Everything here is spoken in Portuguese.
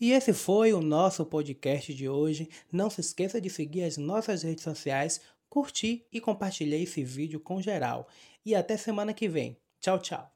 E esse foi o nosso podcast de hoje. Não se esqueça de seguir as nossas redes sociais, curtir e compartilhar esse vídeo com geral. E até semana que vem. Tchau, tchau.